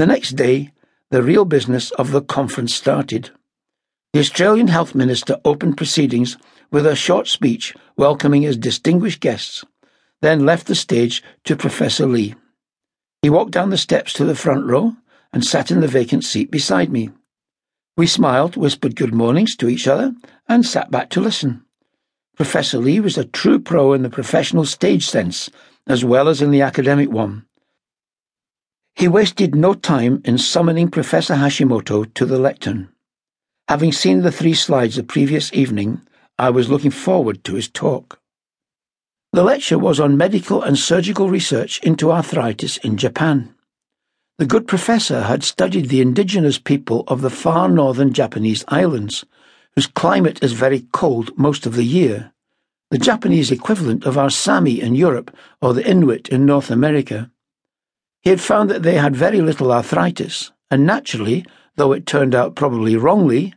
The next day, the real business of the conference started. The Australian Health Minister opened proceedings with a short speech welcoming his distinguished guests, then left the stage to Professor Lee. He walked down the steps to the front row and sat in the vacant seat beside me. We smiled, whispered good mornings to each other, and sat back to listen. Professor Lee was a true pro in the professional stage sense, as well as in the academic one. He wasted no time in summoning Professor Hashimoto to the lectern. Having seen the three slides the previous evening, I was looking forward to his talk. The lecture was on medical and surgical research into arthritis in Japan. The good professor had studied the indigenous people of the far northern Japanese islands, whose climate is very cold most of the year, the Japanese equivalent of our Sami in Europe or the Inuit in North America. He had found that they had very little arthritis, and naturally, though it turned out probably wrongly,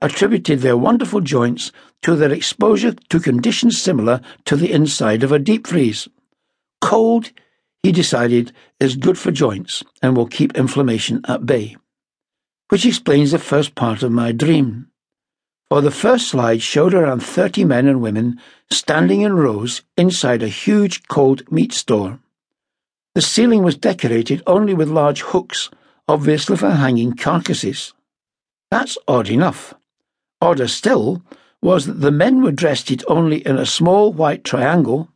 attributed their wonderful joints to their exposure to conditions similar to the inside of a deep freeze. Cold, he decided, is good for joints and will keep inflammation at bay. Which explains the first part of my dream. For the first slide showed around 30 men and women standing in rows inside a huge cold meat store. The ceiling was decorated only with large hooks, obviously for hanging carcasses. That's odd enough. Odder still was that the men were dressed only in a small white triangle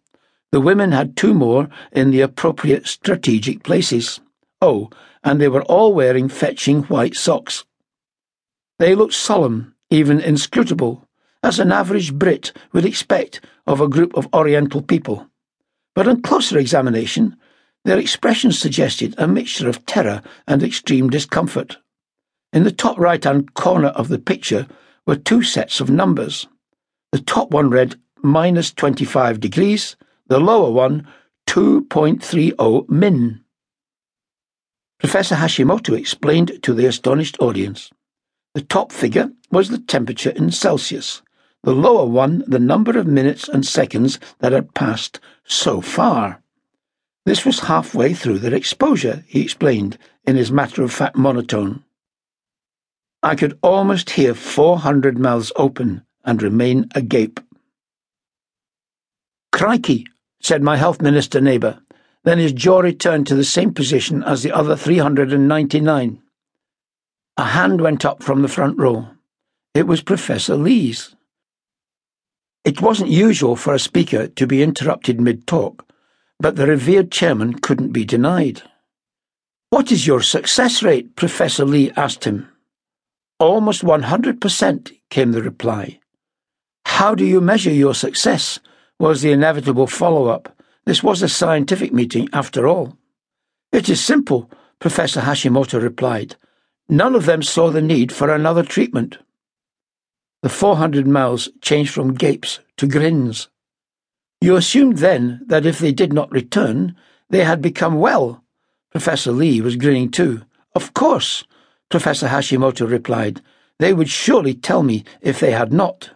the women had two more in the appropriate strategic places. Oh, and they were all wearing fetching white socks. They looked solemn, even inscrutable, as an average Brit would expect of a group of Oriental people. But on closer examination, their expressions suggested a mixture of terror and extreme discomfort. In the top right hand corner of the picture were two sets of numbers. The top one read minus 25 degrees, the lower one 2.30 min. Professor Hashimoto explained to the astonished audience. The top figure was the temperature in Celsius, the lower one the number of minutes and seconds that had passed so far. This was halfway through their exposure, he explained in his matter of fact monotone. I could almost hear 400 mouths open and remain agape. Crikey, said my health minister neighbour. Then his jaw returned to the same position as the other 399. A hand went up from the front row. It was Professor Lee's. It wasn't usual for a speaker to be interrupted mid talk, but the revered chairman couldn't be denied. What is your success rate? Professor Lee asked him. Almost 100%, came the reply. How do you measure your success? was the inevitable follow up. This was a scientific meeting, after all. It is simple, Professor Hashimoto replied. None of them saw the need for another treatment. The 400 mouths changed from gapes to grins. You assumed then that if they did not return, they had become well. Professor Lee was grinning too. Of course, Professor Hashimoto replied. They would surely tell me if they had not.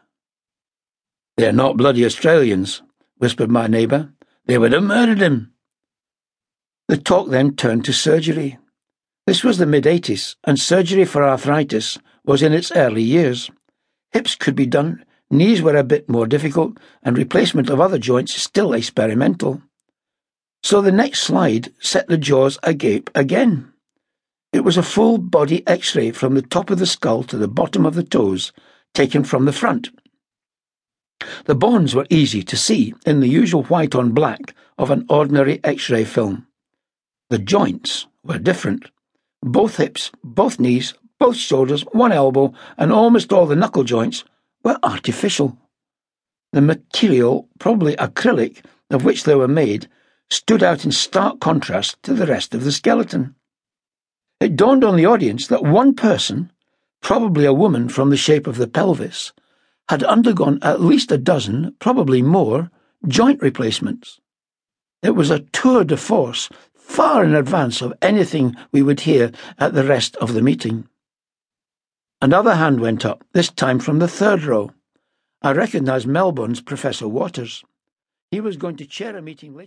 They're not bloody Australians, whispered my neighbour. They would have murdered him. The talk then turned to surgery. This was the mid 80s, and surgery for arthritis was in its early years. Hips could be done, knees were a bit more difficult, and replacement of other joints still experimental. So the next slide set the jaws agape again. It was a full body x ray from the top of the skull to the bottom of the toes, taken from the front. The bones were easy to see in the usual white on black of an ordinary x ray film. The joints were different. Both hips, both knees, both shoulders, one elbow, and almost all the knuckle joints were artificial. The material, probably acrylic, of which they were made, stood out in stark contrast to the rest of the skeleton. It dawned on the audience that one person, probably a woman from the shape of the pelvis, had undergone at least a dozen, probably more, joint replacements. It was a tour de force, far in advance of anything we would hear at the rest of the meeting. Another hand went up, this time from the third row. I recognised Melbourne's Professor Waters. He was going to chair a meeting later.